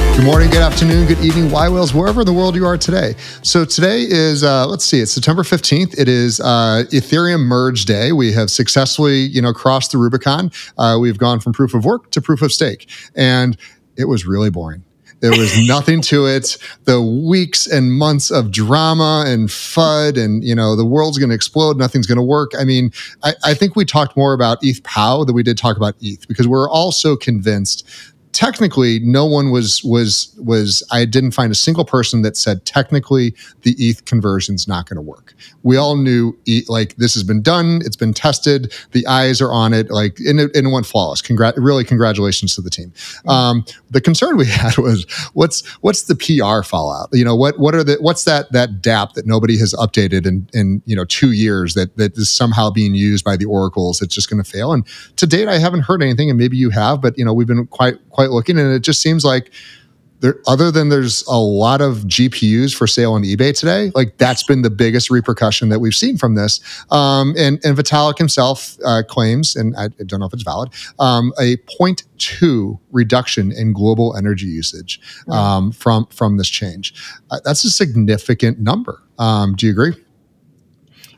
Good morning, good afternoon, good evening, Y Whales, wherever in the world you are today. So today is, uh, let's see, it's September 15th. It is uh, Ethereum merge day. We have successfully, you know, crossed the Rubicon. Uh, we've gone from proof of work to proof of stake. And it was really boring. There was nothing to it. The weeks and months of drama and FUD, and you know, the world's going to explode. Nothing's going to work. I mean, I, I, think we talked more about ETH POW than we did talk about ETH because we're all so convinced technically no one was was was i didn't find a single person that said technically the eth conversion's not going to work. We all knew like this has been done it's been tested the eyes are on it like and it, and it went flawless. Congrat- really congratulations to the team. Mm-hmm. um, the concern we had was what's what's the pr fallout? You know what what are the what's that that dApp that nobody has updated in in you know two years that that is somehow being used by the oracles it's just going to fail? And to date i haven't heard anything and maybe you have but you know we've been quite quite looking, and it just seems like there, other than there's a lot of GPUs for sale on eBay today, like that's been the biggest repercussion that we've seen from this. Um, and, and Vitalik himself uh, claims, and I, I, don't know if it's valid, um, a 0.2 reduction in global energy usage um, from from this change. Uh, that's a significant number. Um, do you agree?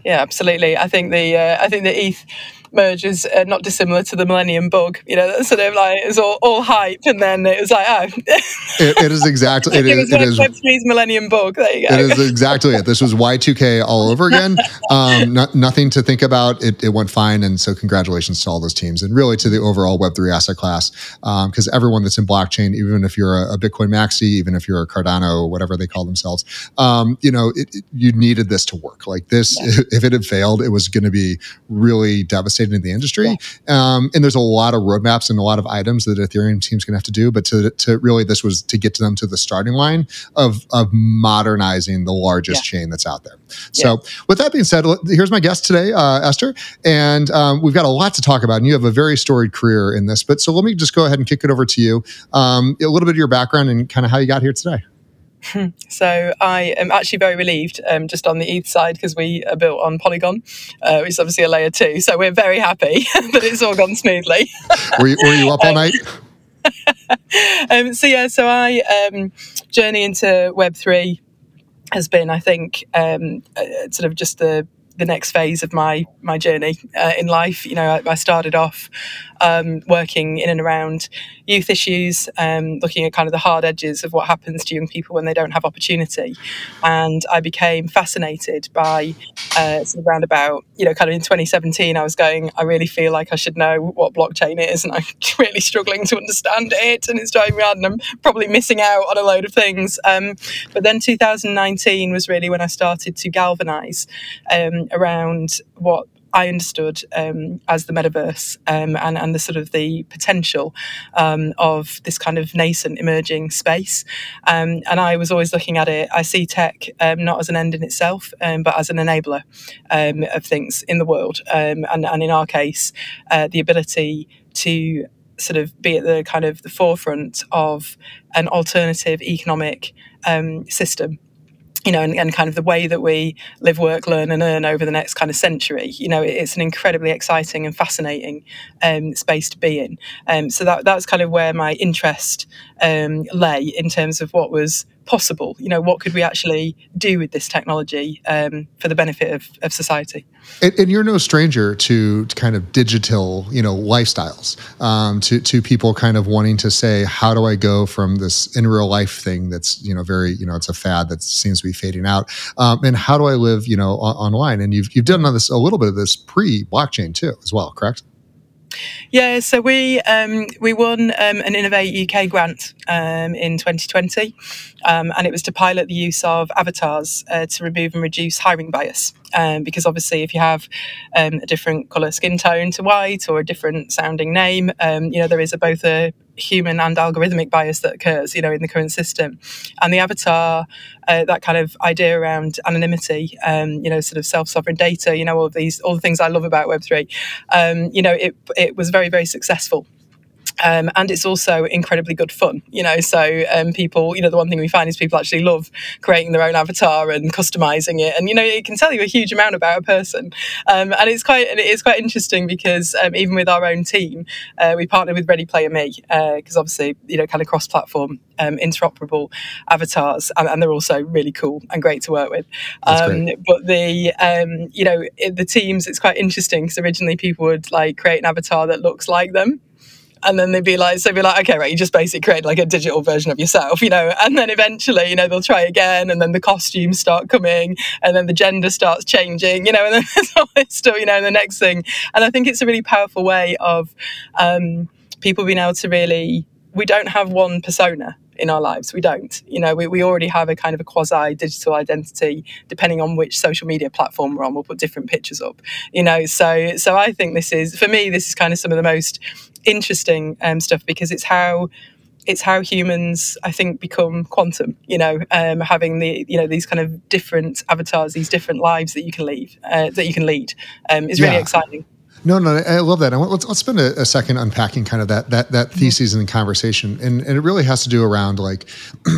Yeah, absolutely. I think the uh, I think the ETH merge is uh, not dissimilar to the Millennium Bug. You know, that's sort of like it's all, all hype, and then it was like, oh, it, it is exactly it, it is it is Web3's Millennium Bug. There you go. It is exactly it. This was Y2K all over again. Um, not, nothing to think about. It, it went fine, and so congratulations to all those teams, and really to the overall Web3 asset class, because um, everyone that's in blockchain, even if you're a, a, Bitcoin maxi, even if you're a Cardano, whatever they call themselves, um, you know, you needed this to work. Like this, yeah. if it had failed, it was going to be really devastating in the industry. Yeah. Um, and there's a lot of roadmaps and a lot of items that the Ethereum team's going to have to do. But to, to really, this was to get to them to the starting line of, of modernizing the largest yeah. chain that's out there. So, yeah. with that being said, here's my guest today, uh, Esther. And um, we've got a lot to talk about. And you have a very storied career in this. But so let me just go ahead and kick it over to you. Um, a little bit of your background and kind of how you got here today. So I am actually very relieved, um, just on the ETH side, because we are built on Polygon, uh, which is obviously a layer two. So we're very happy that it's all gone smoothly. were, you, were you up all night? um, so yeah, so I um, journey into Web three has been, I think, um, uh, sort of just the the next phase of my my journey uh, in life. You know, I, I started off um, working in and around youth issues, um, looking at kind of the hard edges of what happens to young people when they don't have opportunity. And I became fascinated by uh, sort of around about, you know, kind of in 2017, I was going, I really feel like I should know what blockchain is, and I'm really struggling to understand it, and it's driving me mad, and I'm probably missing out on a load of things. Um, but then 2019 was really when I started to galvanize um, around what I understood um, as the metaverse um, and, and the sort of the potential um, of this kind of nascent emerging space. Um, and I was always looking at it, I see tech um, not as an end in itself, um, but as an enabler of things in the world. and, and in our case, uh, the ability to sort of be at the kind of the forefront of an alternative economic system you know, and, and, kind of the way that we live, work, learn, and earn over the next kind of century. You know, it's an incredibly exciting and fascinating um, space to be in. Um, so that that's kind of where my interest um, lay in terms of what was possible. You know, what could we actually do with this technology um, for the benefit of, of society? And, and, you're no stranger to, kind of digital, you know, lifestyles. Um, to to people kind of wanting to say, how do I go from this in real life thing that's you know very you know it's a fad that seems to be fading out, um, and how do I live you know on, online? And you've you've done this a little bit of this pre blockchain too as well, correct? Yeah, so we um, we won um, an Innovate UK grant um, in 2020, um, and it was to pilot the use of avatars uh, to remove and reduce hiring bias. Um, because obviously, if you have um, a different colour skin tone to white or a different sounding name, you know there is a, both a human and algorithmic bias that occurs, you know, in the current system. And the avatar, uh, that kind of idea around anonymity, um, you know, sort of self-sovereign data, you know, all these, all the things I love about Web three, um, you know, it it was very very successful. Um, and it's also incredibly good fun, you know. So um, people, you know, the one thing we find is people actually love creating their own avatar and customizing it, and you know, it can tell you a huge amount about a person. Um, and it's quite, it is quite interesting because um, even with our own team, uh, we partnered with Ready Player Me because uh, obviously, you know, kind of cross-platform, um, interoperable avatars, and, and, they're also really cool and great to work with. Um, but the, you know, the teams, it's quite interesting because originally people would like create an avatar that looks like them and then they'd be like, so be like, okay, right, you just basically create like a digital version of yourself, you know, and then eventually, you know, they'll try again, and then the costumes start coming, and then the gender starts changing, you know, and then there's all this you know, and the next thing, and I think it's a really powerful way of um, people being able to really, we don't have one persona in our lives. We don't. You know, we, we already have a kind of a quasi digital identity, depending on which social media platform we're on. We'll put different pictures up. You know, so so I think this is for me, this is kind of some of the most interesting um, stuff because it's how it's how humans I think become quantum. You know, um, having the you know these kind of different avatars, these different lives that you can lead uh, that you can lead um, is really yeah. exciting. No, no, I love that. want, let's let's spend a, a, second unpacking kind of that that that mm-hmm. thesis and conversation, and and it really has to do around like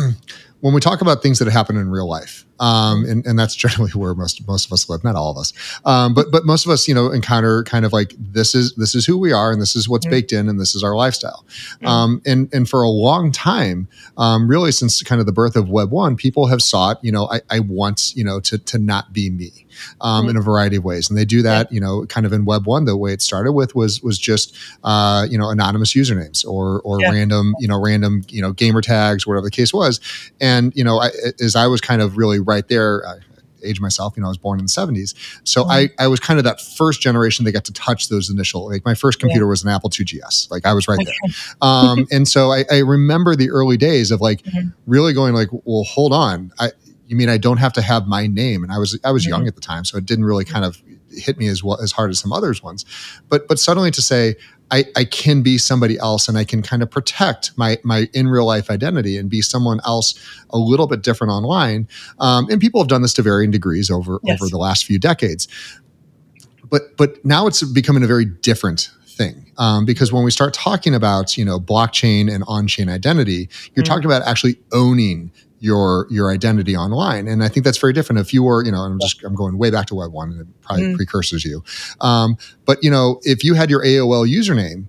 when we talk about things that happen in real life um, and, and that's generally where most most of us live. Not all of us, um, but but most of us, you know, encounter kind of like this is this is who we are, and this is what's mm-hmm. baked in, and this is our lifestyle. Mm-hmm. Um, and and for a long time, um, really since kind of the birth of Web one, people have sought, you know, I, I want you know to to not be me um, mm-hmm. in a variety of ways, and they do that, yeah. you know, kind of in Web one. The way it started with was was just uh, you know anonymous usernames or or yeah. random you know random you know gamer tags, whatever the case was, and you know I, as I was kind of really right there. I, age myself, you know, I was born in the 70s. So mm-hmm. I, I was kind of that first generation that got to touch those initial, like my first computer yeah. was an Apple II GS. Like I was right there. Um, and so I, I, remember the early days of like mm-hmm. really going like, well, hold on. I, you mean I don't have to have my name? And I was, I was mm-hmm. young at the time. So it didn't really kind of hit me as well as hard as some others ones. But, but suddenly to say, I, I can be somebody else and I can kind of protect my my in real life identity and be someone else a little bit different online. Um, and people have done this to varying degrees over yes. over the last few decades. But but now it's becoming a very different thing um, because when we start talking about you know blockchain and on-chain identity you're mm. talking about actually owning your your identity online. And i think that's very different. If you were you know i'm just i'm going way back to web one and it probably mm. precursors you. Um, but you know if you had your aol username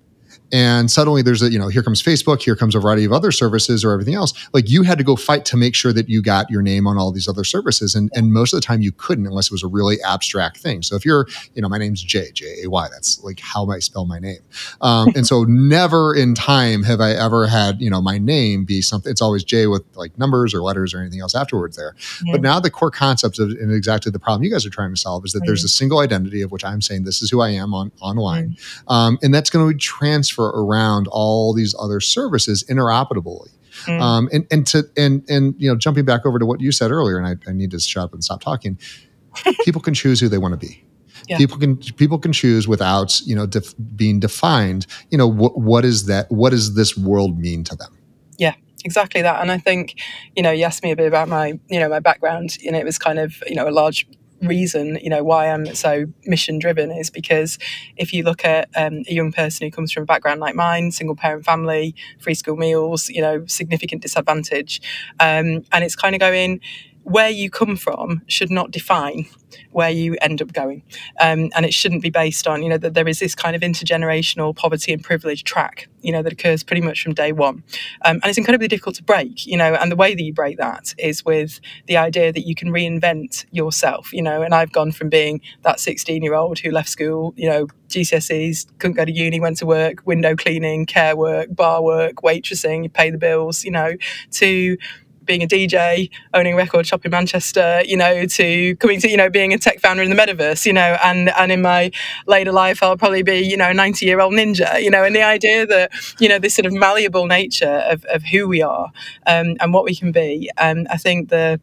and suddenly there's a you know here comes facebook here comes a variety of other services or everything else. Like you had to go fight to make sure that you got your name on all these other services. And and most of the time you couldn't unless it was a really abstract thing. So if you're you know my name's jay j-a-y that's like how i spell my name. Um, and so never in time have i ever had you know my name be something it's always jay with like numbers or letters or anything else afterwards there. Yeah. but now the core concepts of and exactly the problem you guys are trying to solve is that there's a single identity of which i'm saying this is who i am on online. Um, and that's going to be transferred transfer around all these other services interoperably. Mm. Um, and and to and and you know jumping back over to what you said earlier, and I, I need to shut up and stop talking. people can choose who they want to be. Yeah. People can people can choose without you know def, being defined. You know what what is that? What does this world mean to them? Yeah, exactly that. And I think you know you asked me a bit about my you know my background. You know it was kind of you know a large reason, you know, why I'm so mission driven is because if you look at um, a young person who comes from a background like mine, single parent family, free school meals, you know, significant disadvantage, um, and it's kind of going, where you come from should not define where you end up going. Um, and it shouldn't be based on, you know, that there is this kind of intergenerational poverty and privilege track, you know, that occurs pretty much from day one. Um, and it's incredibly difficult to break, you know, and the way that you break that is with the idea that you can reinvent yourself, you know, and I've gone from being that 16 year old who left school, you know, GCSEs, couldn't go to uni, went to work, window cleaning, care work, bar work, waitressing, you pay the bills, you know, to being a DJ, owning a record shop in Manchester, you know, to coming to, you know, being a tech founder in the metaverse, you know, and, and in my later life, I'll probably be, you know, a 90 year old ninja, you know, and the idea that, you know, this sort of malleable nature of, of who we are um, and what we can be. Um, I think the,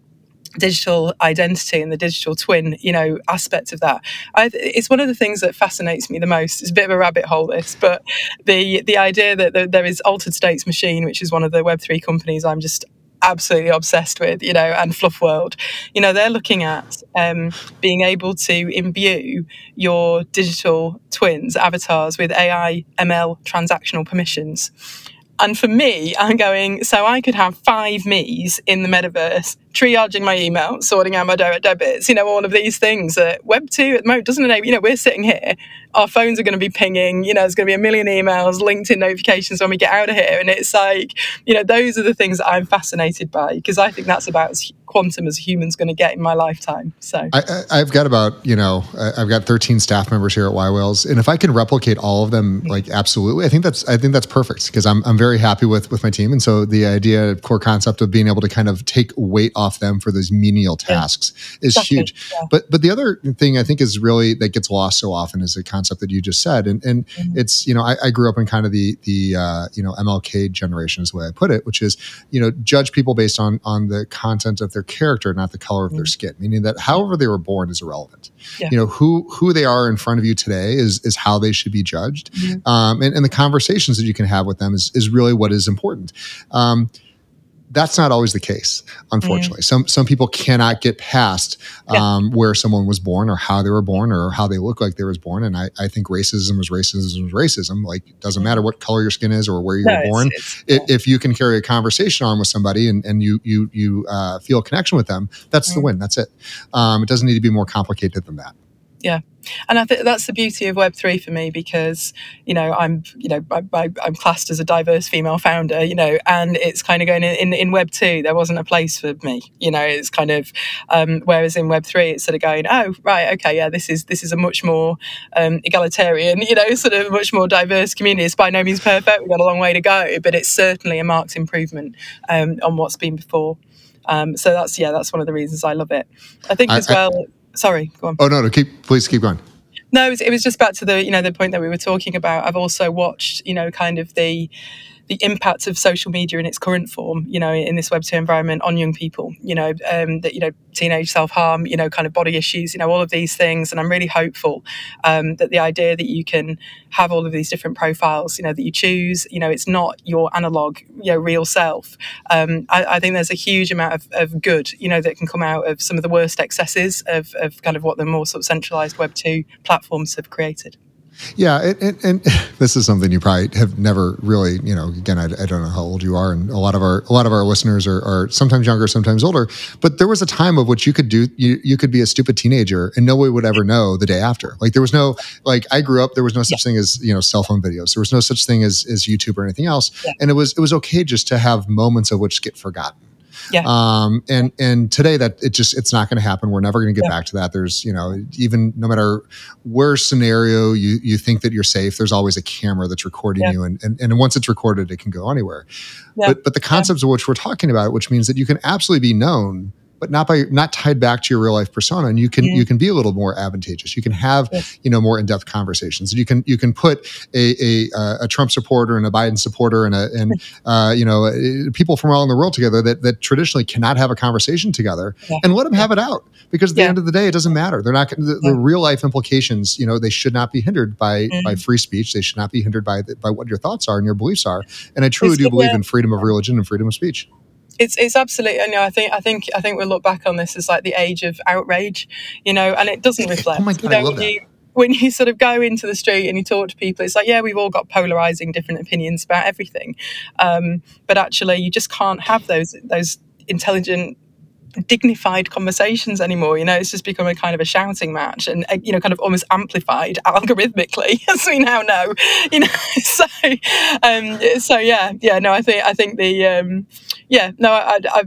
digital identity and the digital twin, you know, aspect of that. I, it's one of the things that fascinates me the most. It's a bit of a rabbit hole, this, but the the idea that there is Altered States Machine, which is one of the Web three companies I'm just absolutely obsessed with, you know, and Fluf World. You know, they're looking at um, being able to imbue your digital twins, avatars, with AI, ML, transactional permissions. And for me, I'm going, so I could have five me's in the metaverse triaging my email, sorting out my direct debits, you know, all of these things that Web 2 at the moment doesn't enable. You know, we're sitting here, our phones are going to be pinging, you know, there's going to be a million emails, LinkedIn notifications when we get out of here. And it's like, you know, those are the things that I'm fascinated by because I think that's about as quantum as a human's going to get in my lifetime. So I, have got about, you know, I've got 13 staff members here at Y Whales. And if I can replicate all of them, mm-hmm. like absolutely, I think that's, I think that's perfect because I'm, I'm very happy with, with my team. And so the idea, core concept of being able to kind of take weight off them for those menial tasks yeah. is huge. Yeah. But but the other thing I think is really that gets lost so often is the concept that you just said, and and mm-hmm. it's you know I, I, grew up in kind of the the uh, you know MLK generation is the way I put it, which is you know judge people based on on the content of their character, not the color of mm-hmm. their skin. Meaning that however they were born is irrelevant. Yeah. You know who who they are in front of you today is is how they should be judged, mm-hmm. um, and, and the conversations that you can have with them is is really what is important. Um, that's not always the case, unfortunately. Mm. Some some people cannot get past um, yeah. where someone was born or how they were born or how they look like they was born. And I, I think racism is racism is racism. Like it doesn't matter what color your skin is or where you no, were born. It's, it's, yeah. If you can carry a conversation on with somebody and, and you you you uh, feel a connection with them, that's mm. the win. That's it. Um, it doesn't need to be more complicated than that yeah. And i think that's the beauty of web3 for me because you know i'm you know I, am classed as a diverse female founder you know and it's kind of going in, in, in web 2 there wasn't a place for me you know it's kind of um, whereas in web 3 it's sort of going oh right okay yeah this is this is a much more um, egalitarian you know sort of much more diverse community. It's by no means perfect. We've got a long way to go but it's certainly a marked improvement um, on what's been before. Um, so that's yeah that's one of the reasons i love it. I think I, as well I, sorry, go on. Oh no, no, keep please keep going. No, it was, it was just back to the you know the point that we were talking about. I've also watched you know kind of the the impact of social media in its current form, you know, in this Web two environment on young people, you know, um, that you know, teenage self harm, you know, kind of body issues, you know, all of these things, and I'm really hopeful um, that the idea that you can have all of these different profiles, you know, that you choose, you know, it's not your analog, you know, real self. Um, I, I, think there's a huge amount of, of, good, you know, that can come out of some of the worst excesses of, of kind of what the more sort of centralized Web two platforms have created. Yeah, and, and, and, this is something you probably have never really, you know. Again, I, I, don't know how old you are, and a lot of our a lot of our listeners are, are, sometimes younger, sometimes older. But there was a time of which you could do you you could be a stupid teenager, and no one would ever know the day after. Like there was no like I grew up, there was no such yeah. thing as you know cell phone videos. There was no such thing as as YouTube or anything else, yeah. and it was it was okay just to have moments of which get forgotten. Yeah. Um, and and today that it just it's not going to happen. We're never going to get yeah. back to that. There's you know even no matter where scenario you you think that you're safe, there's always a camera that's recording yeah. you, and, and and once it's recorded, it can go anywhere. Yeah. But but the concepts of which we're talking about, which means that you can absolutely be known but not by not tied back to your real life persona. And you can yeah. you can be a little more advantageous. You can have yes. you know more in-depth conversations. You can you can put a a, a trump supporter and a biden supporter and a and uh, you know uh, people from all in the world together that that traditionally cannot have a conversation together yeah. and let them have it out. Because at the end of the day it doesn't matter. They're not the, the, real life implications you know they should not be hindered by mm-hmm. by free speech. They should not be hindered by by what your thoughts are and your beliefs are. And i truly it's, do believe in freedom of religion and freedom of speech it's it's absolutely you know I think I think I think we'll look back on this as like the age of outrage, you know, and it doesn't reflect. oh my God, you know, I love that. You, when you sort of go into the street and you talk to people, it's like, yeah, we've all got polarizing different opinions about everything, um, but actually, you just can't have those those intelligent dignified conversations anymore. You know, it's just become a kind of a shouting match, and uh, you know, kind of almost amplified algorithmically, as we now know. You know, so um, so yeah, yeah. No, I think I think the um, yeah. No, I, I,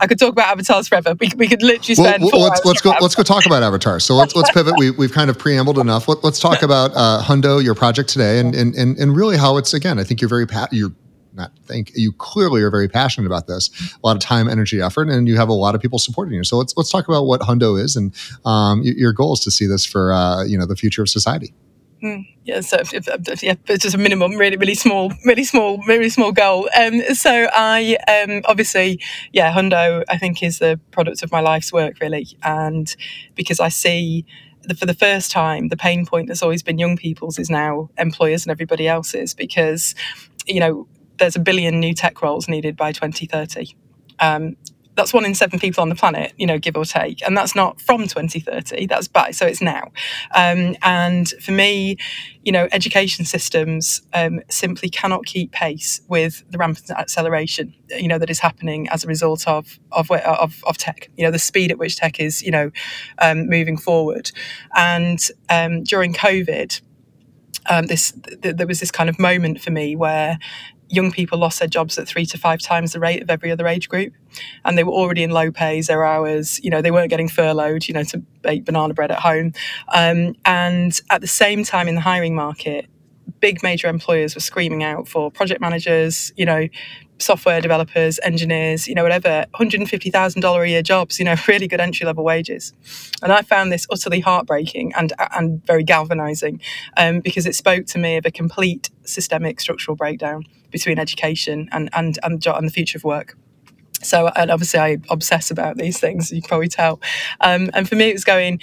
I could talk about avatars forever. We, we could literally spend. Well, let's let's go let's go talk about avatars. So let's let's pivot. We we've kind of preambled enough. Let, us talk about uh, Hundo, your project today, and, and and and really how it's again. I think you're very pa- you're not think you clearly are very passionate about this. A lot of time energy effort and you have a lot of people supporting you. So let's let's talk about what hundo is and um, your goal is to see this for uh, you know the future of society. Mm, yeah, so if, if, yeah, it's just a minimum, really, really small, really small, really small goal. Um, so I um, obviously, yeah, Hundo, I think is the product of my life's work, really, and because I see the, for the first time, the pain point that's always been young people's is now employers and everybody else's, because you know there's a billion new tech roles needed by 2030. Um, that's one in seven people on the planet, you know, give or take. And that's not from 2030, that's by, so it's now. Um, and for me, you know, education systems um, simply cannot keep pace with the rampant acceleration, you know, that is happening as a result of, of, of, of tech, you know, the speed at which tech is, you know, um, moving forward. And um, during COVID, um, this th- there was this kind of moment for me where young people lost their jobs at three to five times the rate of every other age group. And they were already in low pay, zero hours, you know, they weren't getting furloughed, you know, to bake banana bread at home. Um, and at the same time in the hiring market, big major employers were screaming out for project managers, you know, software developers, engineers, you know, whatever, $150,000 a year jobs, you know, really good entry level wages. And I found this utterly heartbreaking and, and very galvanizing um, because it spoke to me of a complete systemic structural breakdown between education and, and, and, and the future of work. So, and obviously, I obsess about these things. You can probably tell. Um, and for me, it was going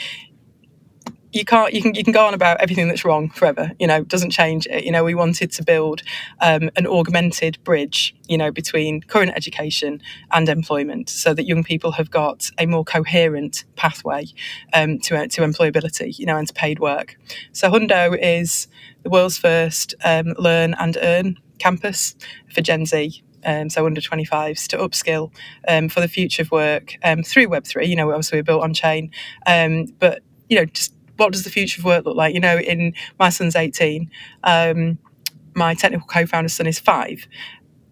you can't you can you can go on about everything that's wrong forever you know doesn't change it you know we wanted to build um, an augmented bridge you know between current education and employment so that young people have got a more coherent pathway um, to, to employability you know and to paid work so hundo is the world's first um, learn and earn campus for gen z um, so under 25s, to upskill um, for the future of work um, through Web3. You know, obviously we're built on chain, um, but you know, just what does the future of work look like? You know, in my son's 18, um, my technical co-founder's son is five.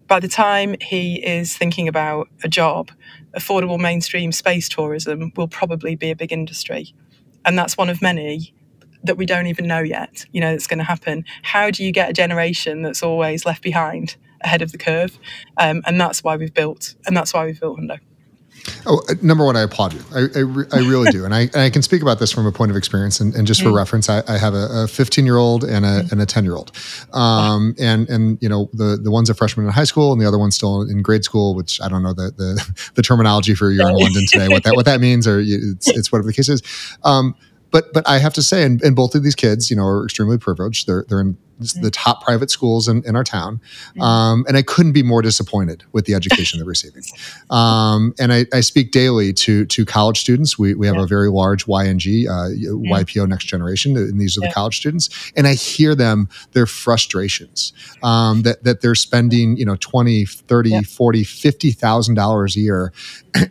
By the time he is thinking about a job, affordable mainstream space tourism will probably be a big industry. And that's one of many that we don't even know yet, you know, that's going to happen. How do you get a generation that's always left behind ahead of the curve? Um, and that's why we've built, and that's why we've built Hundo. Oh, uh, number one, I applaud you. I, I, I really do. And I, and I can speak about this from a point of experience. And, and just for mm. reference, I, I, have a 15 year old and a, mm. and a 10 year old. Um, and, and, you know, the, the one's a freshman in high school and the other one's still in grade school, which I don't know the, the, the terminology for you're in London today, what that, what that means, or it's, it's whatever the case is. Um, but, but I have to say, and, and both of these kids, you know, are extremely privileged. They're, they're in mm-hmm. the top private schools in, in our town. Mm-hmm. Um, and I couldn't be more disappointed with the education they're receiving. Um, and I, I, speak daily to to college students. We, we have yeah. a very large YNG, uh, mm-hmm. YPO Next Generation, and these are yeah. the college students. And I hear them, their frustrations um, that, that they're spending, you know, 20, 30, yeah. 40, $50,000 a year.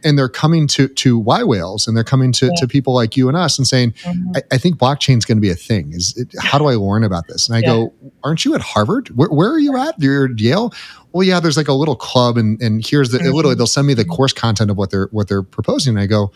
And they're coming to, to Y Whales and they're coming to, to people like you and us and saying, mm-hmm. I, I, think blockchain is going to be a thing. Is it, How do I learn about this? And I go, aren't you at Harvard? Where, where are you at? You're at Yale. Well, yeah, there's like a little club, and and here's the mm-hmm. literally they'll send me the course content of what they're what they're proposing, and I go,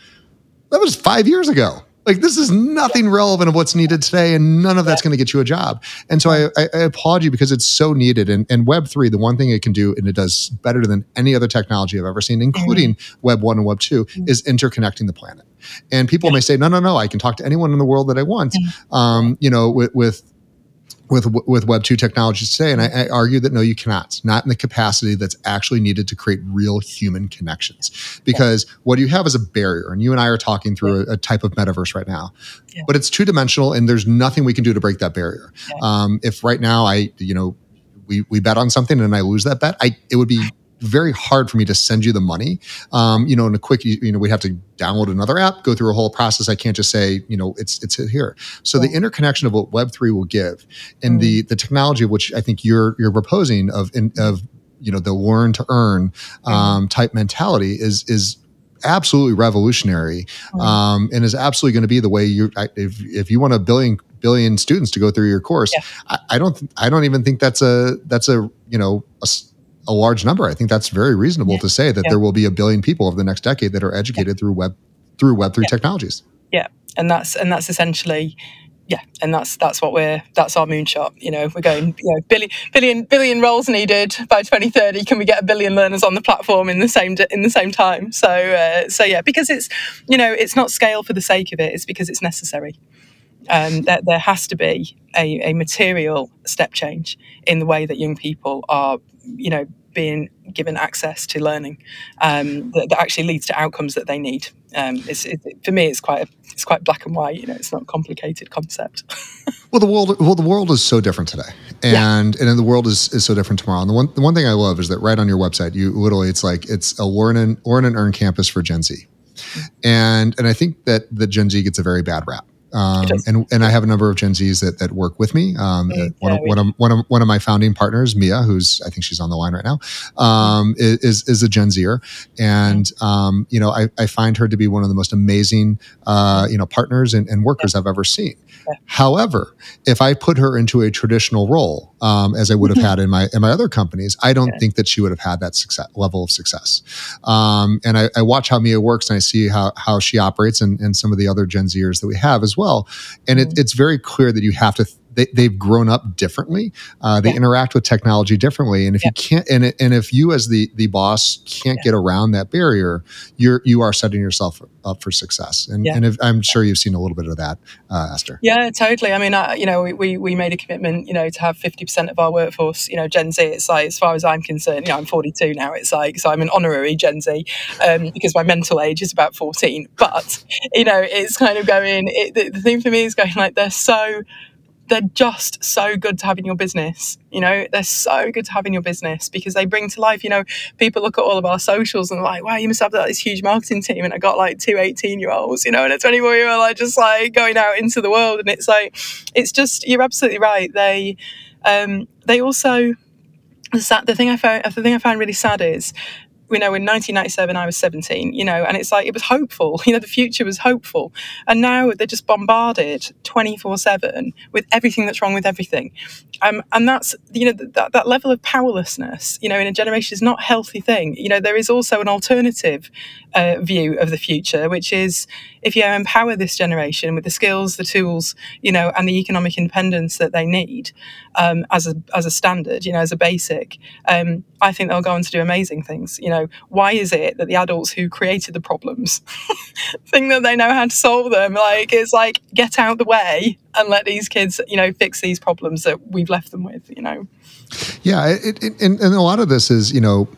that was five years ago. Like this is nothing relevant of what's needed today, and none of that's going to get you a job. And so I, I, I, applaud you because it's so needed. And, and Web three, the one thing it can do, and it does better than any other technology I've ever seen, including mm-hmm. Web one and Web 2 mm-hmm. is interconnecting the planet. And people yeah. may say, no, no, no, I can talk to anyone in the world that I want. Mm-hmm. Um, you know, with, with with with Web two technologies today, and I, I, argue that no, you cannot, not in the capacity that's actually needed to create real human connections. Because yeah. what you have is a barrier, and you and I are talking through yeah. a, a, type of metaverse right now, yeah. but it's two dimensional, and there's nothing we can do to break that barrier. Um, if right now I, you know, we we bet on something and I lose that bet, I it would be very hard for me to send you the money. Um, you know, in a quick, you know, we'd have to download another app, go through a whole process. I can't just say, you know, it's it's here. So yeah. the interconnection of what Web three will give, and mm. the the technology of which I think you're you're proposing of in, of you know the learn to earn mm. um, type mentality is is absolutely revolutionary mm. um, and is absolutely going to be the way you if, if you want a billion billion students to go through your course yeah. I, I, don't i don't even think that's a that's a you know a, a large number. I think that's very reasonable yeah. to say that yeah. there will be a billion people over the next decade that are educated yeah. through web through Web three technologies. Yeah, and that's and that's essentially yeah, and that's that's what we're that's our moonshot. You know, we're going you know billion billion billion roles needed by 2030. Can we get a billion learners on the platform in the same in the same time? So uh, so yeah, because it's you know it's not scale for the sake of it. It's because it's necessary. Um, there, there has to be a, a material step change in the way that young people are you know being given access to learning um, that, that, actually leads to outcomes that they need. Um, it's, it, for me, it's quite a, it's quite black and white. You know, it's not a complicated concept. well, the world well the world is so different today, and yeah. and the world is, is so different tomorrow. And the one the one thing I love is that right on your website, you literally it's like it's a learn and learn and earn campus for Gen Z, mm-hmm. and and I think that the Gen Z gets a very bad rap. Um, and and I have a number of Gen Zs that, that work with me. Um, mm, one, of, one, of, one, of, one of my founding partners, Mia, who's I think she's on the line right now, um, is is a Gen Zer, and mm. um, you know I, I find her to be one of the most amazing uh, you know partners and, and workers I've ever seen. However, if I put her into a traditional role, um, as I would have mm-hmm. had in my in my other companies, I don't think that she would have had that success level of success. Um, and I, I, watch how Mia works, and I see how how she operates, and, and some of the other Gen Zers that we have as well. And mm-hmm. it, it's very clear that you have to they, have grown up differently. Uh, they yeah. interact with technology differently, and if yeah. you can't, and, and if you as the the boss can't yeah. get around that barrier, you're you are setting yourself up for success. And, and if, I'm sure you've seen a little bit of that, uh, Esther. Yeah, totally. I mean, uh, you know, we, we made a commitment, you know, to have 50% of our workforce, you know, Gen Z. It's like, as far as I'm concerned, you know, I'm 42 now. It's like, so I'm an honorary Gen Z um, because my mental age is about 14. But you know, it's kind of going. It, the, the thing for me is going like they're so they're just so good to have in your business. You know, they're so good to have in your business because they bring to life, you know, people look at all of our socials and like, wow, you must have this huge marketing team. And I got like two 18 year olds, you know, and a 24 year old like just like going out into the world. And it's like, it's just, you're absolutely right. They, um, they also, the thing I found, the thing I found really sad is you know, in 1997, I was 17, you know, and it's like it was hopeful, you know, the future was hopeful. And now they're just bombarded 24 7 with everything that's wrong with everything. Um, and that's, you know, that, that level of powerlessness, you know, in a generation is not a healthy thing. You know, there is also an alternative uh, view of the future, which is if you empower this generation with the skills, the tools, you know, and the economic independence that they need um, as a as a standard, you know, as a basic, um, I think they'll go on to do amazing things. You know, why is it that the adults who created the problems think that they know how to solve them? Like, it's like get out the way and let these kids, you know, fix these problems that we've left them with. You know. Yeah, it, it, and, and a lot of this is, you know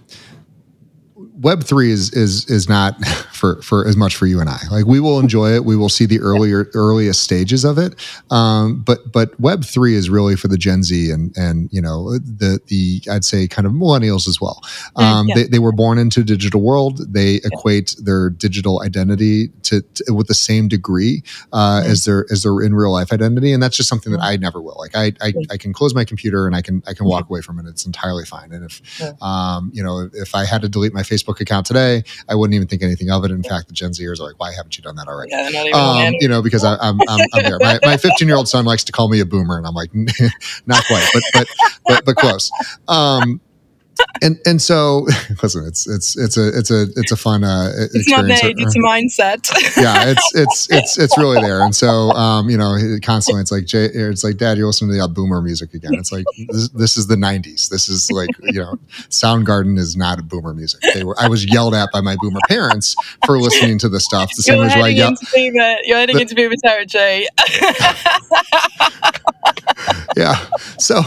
Web three is is is not for for as much for you and I. Like we will enjoy it. We will see the earlier earliest stages of it. Um, but but Web three is really for the Gen Z and and you know the the I'd say kind of millennials as well. Mm, um, yeah. they, they were born into a digital world. They equate their digital identity to, to with the same degree uh, mm. as their as their in real life identity, and that's just something that mm. I never will. Like I I, I can close my computer and I can I can walk away from it. It's entirely fine. And if um, you know if I had to delete my Facebook account today, I wouldn't even think anything of it. In fact, the Gen Zers are like, why haven't you done that already? Yeah, um, you know, because I, am I'm, I'm, I'm there. My, my 15 year old son likes to call me a boomer, and I'm like, not quite, but but but, but close. Um, and and so listen, it's it's it's a it's a it's a fun uh, it's experience. not age, it's a mindset. yeah, it's it's it's it's really there. And so um, you know, constantly it's like Jay, it's like Dad, you're listening to the boomer music again. It's like this, this is the '90s. This is like you know, Soundgarden is not a boomer music. They were I was yelled at by my boomer parents for listening to the stuff. The same as why I yell. You're heading the, into boomer territory. yeah. So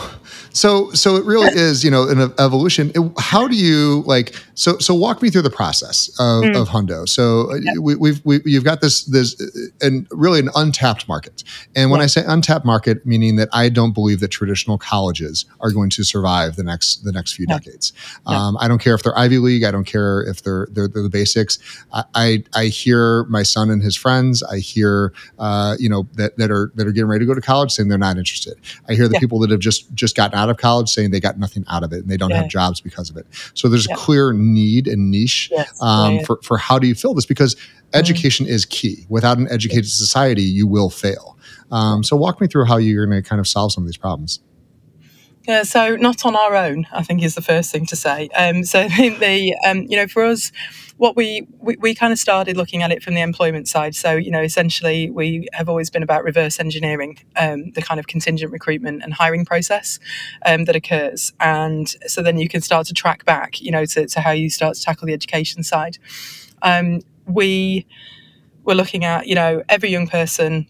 so so it really is, you know, an evolution. It, how do you like? So so walk me through the process of, mm. of Hundo. So uh, yeah. we, we've we, you've got this this and really an untapped market. And when yeah. I say untapped market, meaning that I don't believe that traditional colleges are going to survive the next the next few yeah. decades. Um, I don't care if they're Ivy League. I don't care if they're they're, they're the basics. I, I, I hear my son and his friends. I hear uh, you know that that are that are getting ready to go to college saying they're not interested. I hear the people that have just just gotten out out of college saying they got nothing out of it and they don't yeah. have jobs because of it. So there's yeah. a clear need and niche yes. um, for, for how do you fill this? Because mm-hmm. education is key. Without an educated society, you will fail. Um, so walk me through how you're going to kind of solve some of these problems. Yeah, so not on our own, I think is the first thing to say. Um, so I think the, um, you know, for us, what we, we, we kind of started looking at it from the employment side. So, you know, essentially we have always been about reverse engineering um, the kind of contingent recruitment and hiring process um, that occurs. And so then you can start to track back, you know, to, to how you start to tackle the education side. Um, we were looking at, you know, every young person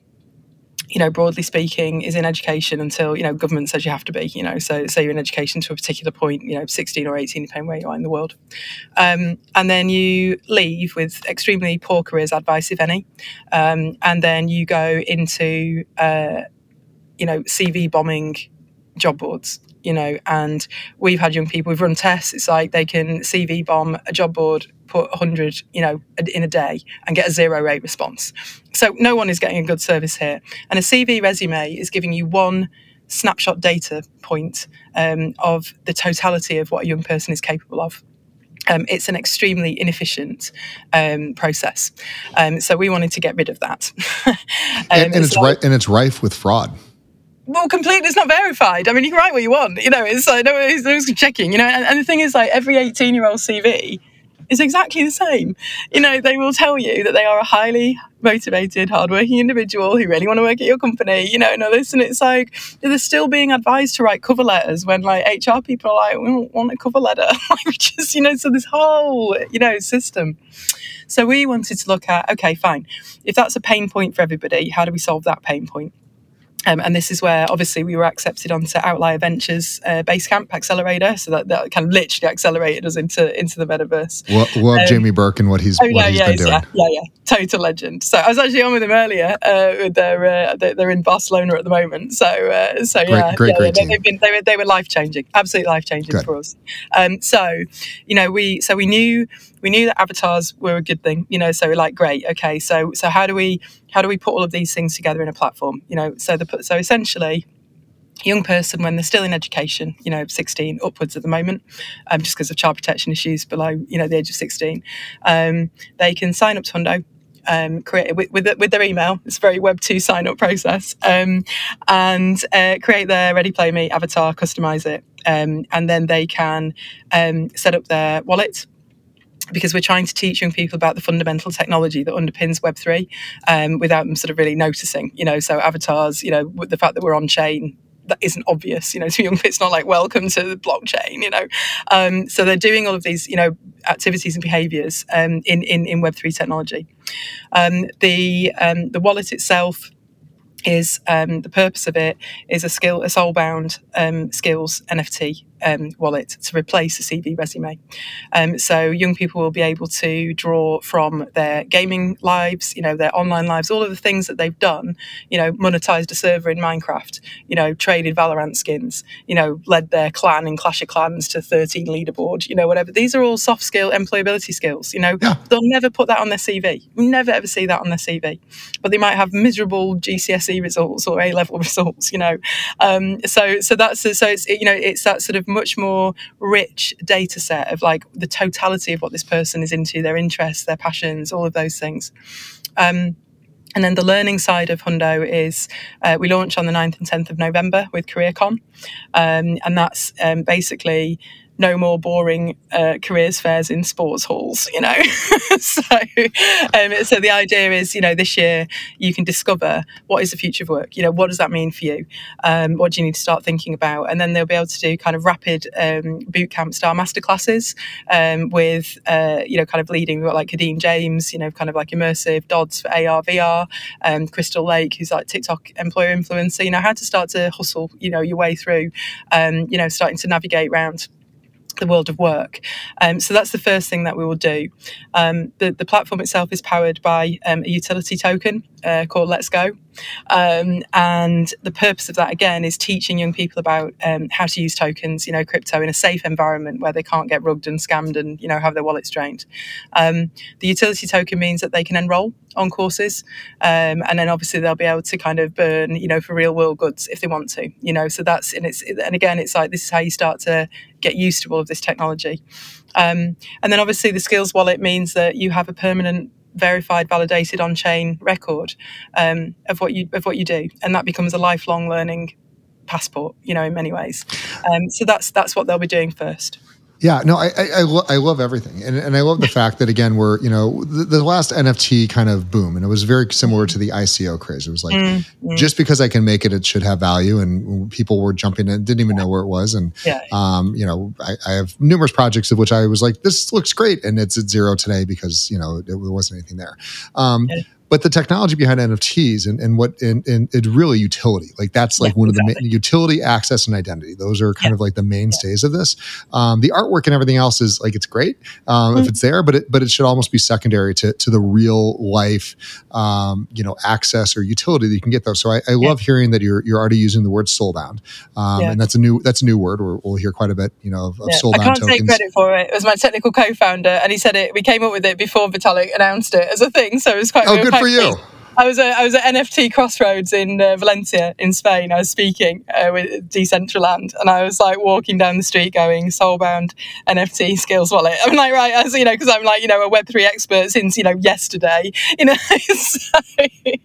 you know, broadly speaking, is in education until, you know, government says you have to be, you know, so say you're in education to a particular point, you know, 16 or 18, depending where you are in the world. Um, and then you leave with extremely poor careers advice, if any. Um, and then you go into, uh, you know, CV bombing job boards you know, and we've had young people, we've run tests. It's like they can CV bomb a job board, put 100, you know, in a day and get a zero rate response. So no one is getting a good service here. And a CV resume is giving you one snapshot data point um, of the totality of what a young person is capable of. Um, it's an extremely inefficient um, process. Um, so we wanted to get rid of that. and, and um, it's right, and it's rife with fraud well, completely, it's not verified. I mean, you can write what you want, you know, it's like, no, one's checking, you know, and, and the thing is, like, every 18 year old CV is exactly the same. You know, they will tell you that they are a highly motivated, hardworking individual who really want to work at your company, you know, and all this. And it's like they're still being advised to write cover letters when like HR people are like, we don't want a cover letter. like just, you know, so this whole, you know, system. So we wanted to look at, okay, fine. If that's a pain point for everybody, how do we solve that pain point? Um, and this is where obviously we were accepted onto Outlier Ventures uh, Basecamp Accelerator, so that, that kind of literally accelerated us into into the metaverse. Love, love um, Jamie Burke and what he's, oh, what he's yeah, been doing. Yeah, yeah, yeah, total legend. So I was actually on with him earlier. Uh, with their, uh, they're in Barcelona at the moment. So uh, so yeah, great, yeah, great yeah, they've been, they were they were life changing, absolutely life changing for us. Um, so you know we so we knew we knew that avatars were a good thing, you know. So we're like, great, okay. So so how do we how do we put all of these things together in a platform, you know? So the so essentially, young person when they're still in education, you know, 16 upwards at the moment, um, just because of child protection issues below, you know, the age of 16, um, they can sign up to Hundo. Um, create with, with, with, their email. It's a very Web two sign up process, um, and uh, create their Ready Player Me avatar, customize it, um, and then they can um, set up their wallet because we're trying to teach young people about the fundamental technology that underpins Web3 um, without them sort of really noticing, you know, so avatars, you know, the fact that we're on chain, that isn't obvious, you know, to young people. it's not like welcome to the blockchain, you know. Um, so they're doing all of these, you know, activities and behaviors um, in, in, in Web3 technology. Um, the, um, the wallet itself is um, the purpose of it is a skill, a soulbound um, skills NFT um, wallet to replace a CV resume. Um, so young people will be able to draw from their gaming lives, you know, their online lives, all of the things that they've done. You know, monetized a server in Minecraft. You know, traded Valorant skins. You know, led their clan in Clash of Clans to 13 leaderboard. You know, whatever. These are all soft skill employability skills. You know, yeah. they'll never put that on their CV. Never ever see that on their CV, but they might have miserable GCSE results or A level results. You know, um, so so that's so it's you know it's that sort of much more rich data set of like the totality of what this person is into, their interests, their passions, all of those things. Um, and then the learning side of Hundo is uh, we launch on the 9th and 10th of November with CareerCon. Um, and that's um, basically no more boring uh, careers fairs in sports halls, you know. so, um, so the idea is, you know, this year you can discover what is the future of work. You know, what does that mean for you? Um, what do you need to start thinking about? And then they'll be able to do kind of rapid um, boot camp style masterclasses um, with, uh, you know, kind of leading We've got like Kadeem James, you know, kind of like immersive Dodds for AR, VR, um, Crystal Lake, who's like TikTok employer influencer. You know, how to start to hustle, you know, your way through, um, you know, starting to navigate around the world of work. Um, so that's the first thing that we will do. Um, the, the platform itself is powered by um, a utility token uh, called Let's Go. Um, and the purpose of that, again, is teaching young people about um, how to use tokens, you know, crypto in a safe environment where they can't get rugged and scammed and, you know, have their wallets drained. Um, the utility token means that they can enroll on courses. and then obviously they'll be able to kind of burn, you know, for real world goods if they want to, you know, so that's, and it's, and again, it's like, this is how you start to get used to all of this technology. Um, and then obviously the skills wallet means that you have a permanent verified, validated on-chain record um, of what you of what you do, and that becomes a lifelong learning passport, you know, in many ways. Um, so that's that's what they'll be doing first. Yeah, no, I I, I, lo- I, love everything, and and I love the fact that again we're you know the, the, last NFT kind of boom, and it was very similar to the ICO craze. It was like mm-hmm. just because I can make it, it should have value, and people were jumping in, didn't even know where it was, and yeah. um, you know I, I, have numerous projects of which I was like, this looks great, and it's at zero today because you know it, wasn't anything there. Um, yeah but the technology behind NFTs and, and what and, and it's really utility. Like that's like yeah, one exactly. of the main, utility, access, and identity. Those are kind yeah. of like the mainstays yeah. of this. Um, the artwork and everything else is like it's great um, mm-hmm. if it's there, but it but it should almost be secondary to to the real life, um, you know, access or utility that you can get those. So I, I love hearing that you're you're already using the word soulbound, um, and that's a new that's a new word. we will hear quite a bit, you know, of, of soulbound. I can't tokens. take credit for it. It was my technical co-founder, and he said it. We came up with it before Vitalik announced it as a thing, so it was quite. Oh, for you. I was at, I was at NFT Crossroads in uh, Valencia in Spain. I was speaking uh, with Decentraland, and I was like walking down the street going soulbound NFT skills wallet. I'm like right, as you know, because I'm like you know a Web three expert since you know yesterday. You know, so, it,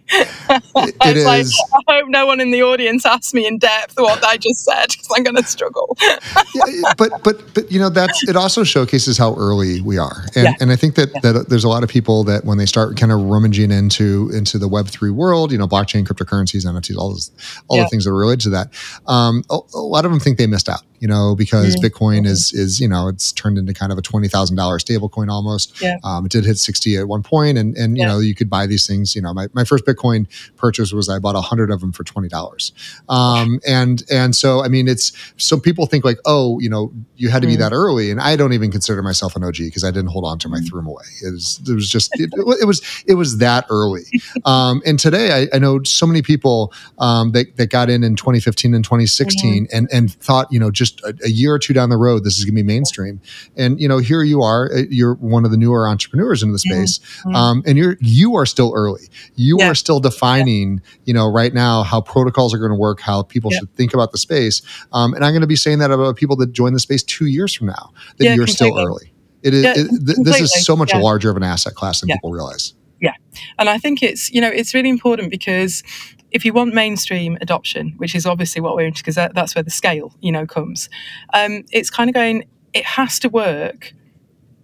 I was like, I hope no one in the audience asks me in depth what I just said because I'm going to struggle. yeah, but but but you know that's it. Also showcases how early we are, and yeah. and I think that yeah. that there's a lot of people that when they start kind of rummaging into into the Web three world, you know, blockchain, cryptocurrencies, NFTs, all those, all yeah. the things that are related to that. Um, a, a, lot of them think they missed out, you know, because mm-hmm. Bitcoin is is you know it's turned into kind of a twenty thousand dollar stablecoin almost. Yeah. Um, it did hit sixty at one point, and and you yeah. know you could buy these things. You know, my, my first Bitcoin purchase was I bought a hundred of them for twenty dollars, um, and and so I mean it's some people think like oh you know you had to be mm. that early, and I don't even consider myself an OG because I didn't hold on to my mm. threw them away. It was it was just it, it was it was that early. Um, and today I, I, know so many people um, that that got in in 2015 and 2016 mm-hmm. and and thought you know just a, a, year or two down the road this is going to be mainstream. And you know here you are, uh, you're one of the newer entrepreneurs in the mm-hmm. space, mm-hmm. um, and you're you are still early. You yeah. are still defining yeah. you know right now how protocols are going to work, how people yeah. should think about the space. Um, and I'm going to be saying that about people that join the space two years from now that you're completely. still early. It is. It, th- this is so much larger of an asset class than people realize. Yeah. And I think it's, you know, it's really important because if you want mainstream adoption, which is obviously what we're into, because that, that's where the scale, you know, comes, um, it's kind of going, it has to work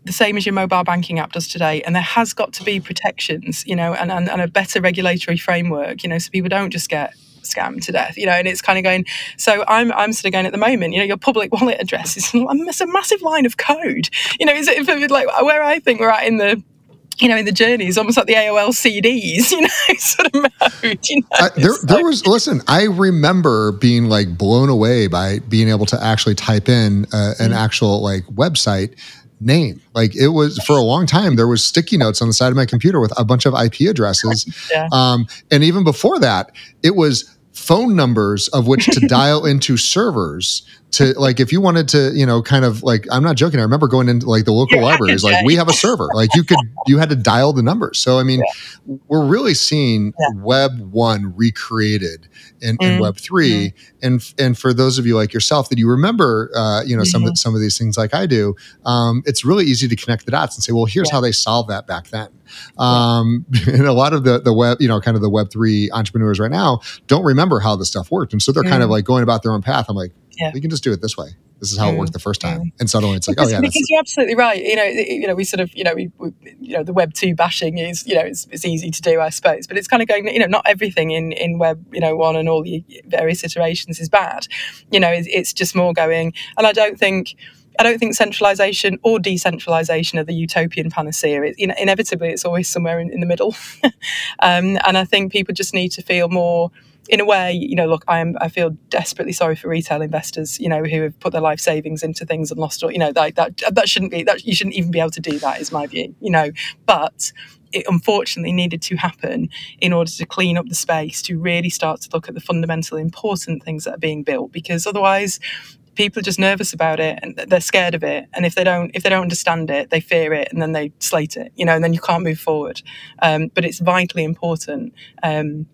the same as your mobile banking app does today. And there has got to be protections, you know, and, and, and a better regulatory framework, you know, so people don't just get scammed to death, you know, and it's kind of going. So I'm I'm sort of going at the moment, you know, your public wallet address is a massive line of code, you know, is it like where I think we're at in the you know, in the journeys, almost like the AOL CDs, you know, sort of mode. You know? I, there, there was, listen, I remember being like blown away by being able to actually type in uh, an mm. actual like website name. Like it was for a long time, there was sticky notes on the side of my computer with a bunch of IP addresses. Yeah. Um, and even before that, it was phone numbers of which to dial into servers to like if you wanted to you know kind of like i'm not joking i remember going into like the local yeah, libraries like we have a server like you could you had to dial the numbers so i mean yeah. we're really seeing yeah. web 1 recreated in, in mm-hmm. web 3 mm-hmm. and and for those of you like yourself that you remember uh, you know mm-hmm. some of some of these things like i do um, it's really easy to connect the dots and say well here's how they solved that back then um, and a lot of the the web you know kind of the web 3 entrepreneurs right now don't remember how this stuff worked and so they're kind of mm. like going about their own path i'm like yeah. we can just do it this way. This is how mm. it worked the first time, and suddenly it's like, because, oh yeah, because you're absolutely right. You know, you know, we sort of, you know, we, we, you know, the Web two bashing is, you know, it's, it's easy to do, I suppose, but it's kind of going, you know, not everything in in Web, you know, one and all the various iterations is bad. You know, it's, it's just more going, and I don't think. I don't think centralization or decentralization are the utopian panacea. It, you know, inevitably, it's always somewhere in, in the middle. um, and I think people just need to feel more in a way, you know, look, I am I feel desperately sorry for retail investors, you know, who have put their life savings into things and lost all, you know, that that that shouldn't be that you shouldn't even be able to do that is my view, you know. But it unfortunately needed to happen in order to clean up the space to really start to look at the fundamental important things that are being built because otherwise people are just nervous about it and they're scared of it and if they don't if they don't understand it they fear it and then they slate it you know and then you can't move forward um, but it's vitally important um,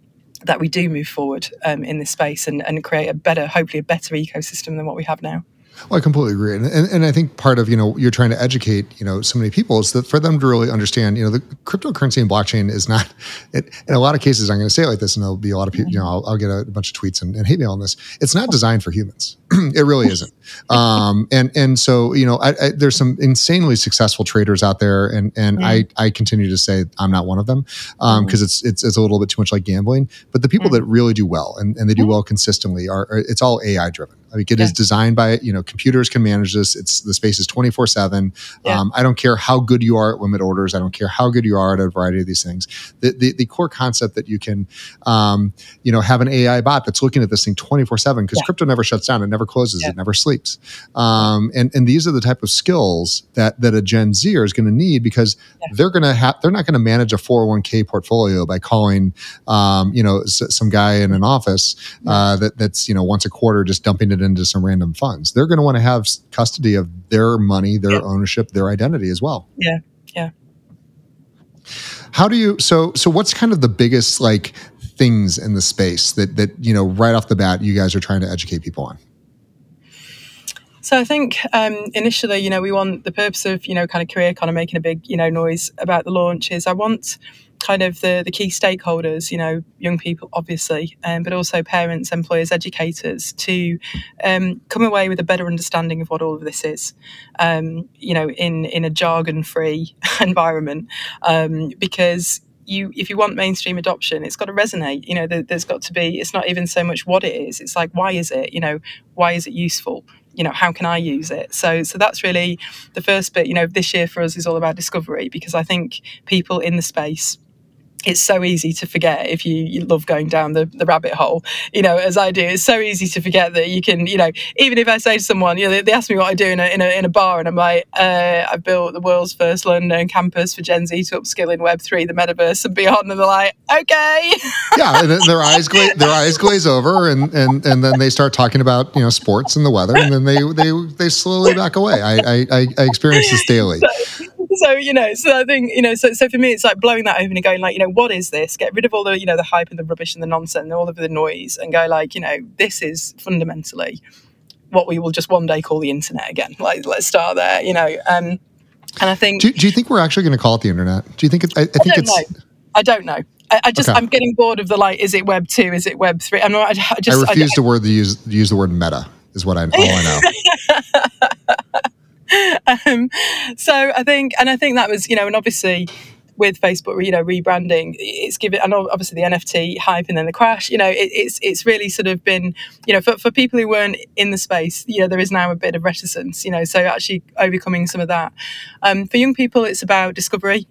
that we do move forward um, in this space and, and create a better, hopefully a better ecosystem than what we have now. Well, I completely agree, and, and, and I think part of you know you're trying to educate you know so many people is that for them to really understand you know the cryptocurrency and blockchain is not. It, in a lot of cases, I'm going to say it like this, and there'll be a lot of people. You know, I'll, I'll get a bunch of tweets and, and, hate mail on this. It's not designed for humans. it really isn't. Um, and and so you know, I, I, there's some insanely successful traders out there, and and. I I continue to say I'm not one of them because um, mm. it's it's it's a little bit too much like gambling. But the people mm. that really do well and, and they do mm. well consistently are, are it's all AI driven. I mean, it yeah. is designed by you know computers can manage this. It's the space is twenty four seven. Um, I don't care how good you are at limit orders. I don't care how good you are at a variety of these things. The the, the core concept that you can um, you know have an AI bot that's looking at this thing twenty four seven because crypto never shuts down. It never closes. Yeah. It never sleeps. Um, and and these are the type of skills that that a Gen Zer is going to need because they're going to have they're not going to manage a four hundred oh one k portfolio by calling um, you know s- some guy in an office uh, that that's you know once a quarter just dumping it into some random funds. They're going to want to have custody of their money, their yeah. ownership, their identity as well. Yeah, yeah. How do you? So, so what's kind of the biggest like things in the space that that you know right off the bat you guys are trying to educate people on? So I think um, initially, you know, we want the purpose of, you know, kind of career kind of making a big, you know, noise about the launch is I want kind of the, the key stakeholders, you know, young people, obviously, um, but also parents, employers, educators, to um, come away with a better understanding of what all of this is, um, you know, in, in a jargon free environment. Um, because you, if you want mainstream adoption, it's got to resonate. You know, there, there's got to be, it's not even so much what it is, it's like, why is it? You know, why is it useful? you know how can i use it so so that's really the first bit you know this year for us is all about discovery because i think people in the space it's so easy to forget if you, you love going down the, the rabbit hole, you know, as I do. It's so easy to forget that you can, you know, even if I say to someone, you know, they, they ask me what I do in a, in a, in a bar, and I'm like, uh, I've built the world's first learn and earn campus for Gen Z to upskill in Web3, the metaverse, and beyond. And they're like, okay. yeah. And their eyes, gla- their eyes glaze over, and, and, and then they start talking about, you know, sports and the weather, and then they, they, they slowly back away. I, I, I experience this daily. So, so you know so i think you know so, so for me it's like blowing that open and going like you know what is this get rid of all the you know the hype and the rubbish and the nonsense and all of the noise and go like you know this is fundamentally what we will just one day call the internet again like let's start there you know um and i think do, do you think we're actually going to call it the internet do you think it, I, I, think it's know. i don't know I, I just okay. I'm getting bored of the like. Is it Web two? Is it Web three? I'm not. I just. I refuse I, to word the use use the word meta. Is what I all I know. um, so I think, and I think that was, you know, and obviously with Facebook, you know, rebranding, it's given, and obviously the NFT hype and then the crash, you know, it, it's it's really sort of been, you know, for, for people who weren't in the space, you know, there is now a bit of reticence, you know, so actually overcoming some of that. Um, for young people, it's about discovery.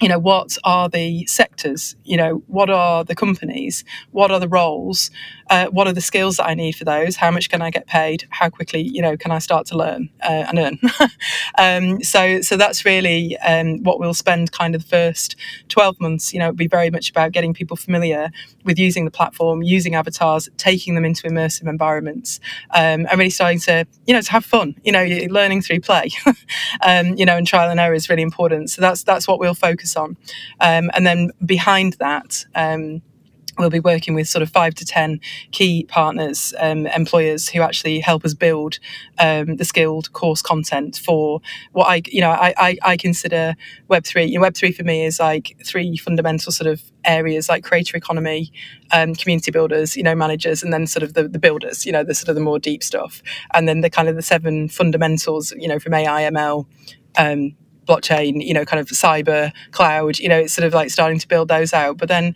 You know what are the sectors? You know what are the companies? What are the roles uh, what are the skills that i need for those? How much can i get paid? How quickly you know can i start to learn uh, and earn? Um, so so that's really um, what we'll spend kind of the first 12 months you know it'll be very much about getting people familiar with using the platform using avatars taking them into immersive environments um, and really starting to you know to have fun you know learning through play um, you know and trial and error is really important. So that's that's what we'll focus on. Um, and then behind that, um, we'll be working with sort of five to 10 key partners, um, employers who actually help us build um, the skilled course content for what I, you know, I, I, I, consider Web3. You know, Web3 for me is like three fundamental sort of areas like creator economy, um, community builders, you know, managers, and then sort of the, the builders, you know, the sort of the more deep stuff. And then the kind of the seven fundamentals, you know, from AI, ML, um, blockchain, you know, kind of cyber, cloud, you know, it's sort of like starting to build those out. But then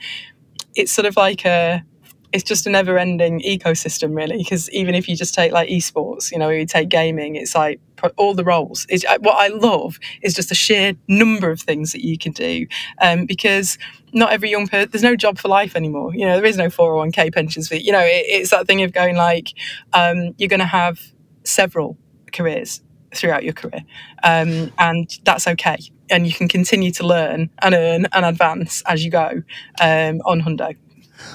it's sort of like a, it's just a never ending ecosystem, really. Because even if you just take like esports, you know, you take gaming, it's like all the roles. It's, what I love is just the sheer number of things that you can do. Um, because not every young person, there's no job for life anymore. You know, there is no 401k pensions for, you know, it, it's that thing of going like, um, you're going to have several careers throughout your career. Um, and that's okay. And you can continue to learn and earn and advance as you go um, on Hundo.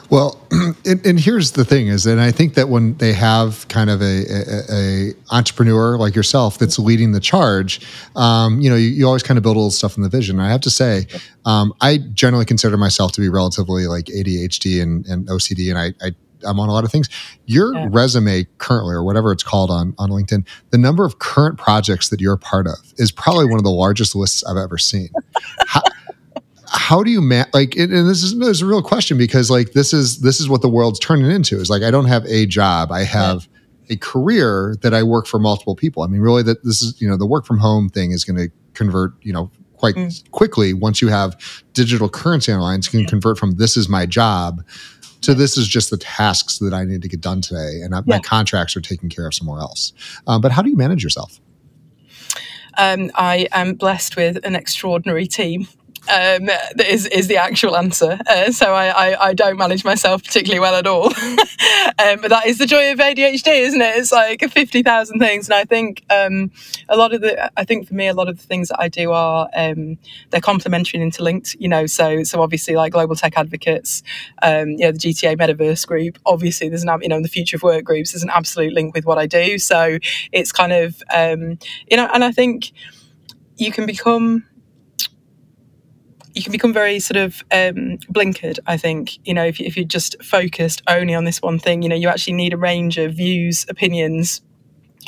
Well, and, and, here's the thing is, and I think that when they have kind of a, a, a entrepreneur like yourself that's leading the charge, um, you know, you, you, always kind of build a little stuff in the vision. And I have to say, um, I generally consider myself to be relatively like ADHD and, and OCD, and I, I I'm on a lot of things. Your Yeah. resume currently, or whatever it's called on on LinkedIn, the number of current projects that you're a part of is probably one of the largest lists I've ever seen. how, how do you man like and and this is, this is a real question because like this is this is what the world's turning into is like i don't have a job i have a career that i work for multiple people i mean really that this is you know the work from home thing is going to convert you know quite Mm. quickly once you have digital currency online it can Yeah. convert from this is my job to this is just the tasks that i need to get done today and I, my contracts are taken care of somewhere else. Um, but how do you manage yourself? Um, I am blessed with an extraordinary team. Um, is is the actual answer. Uh, so I, I, I don't manage myself particularly well at all. um, but that is the joy of ADHD, isn't it? It's like fifty thousand things, and I think um, a lot of the I think for me a lot of the things that I do are um, they're complementary and interlinked. You know, so so obviously like global tech advocates, um, you know, the GTA Metaverse group. Obviously, there's an you know in the future of work groups. There's an absolute link with what I do. So it's kind of um, you know, and I think you can become you can become very sort of um, blinkered. I think you know if, you, if you're just focused only on this one thing, you know you actually need a range of views, opinions.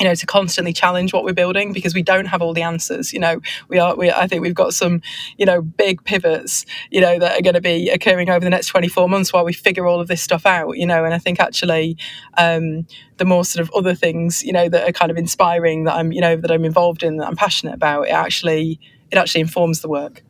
You know, to constantly challenge what we're building because we don't have all the answers. You know, we are. We I think we've got some, you know, big pivots. You know, that are going to be occurring over the next 24 months while we figure all of this stuff out. You know, and I think actually, um, the more sort of other things, you know, that are kind of inspiring that I'm, you know, that I'm involved in, that I'm passionate about, it actually, it actually informs the work.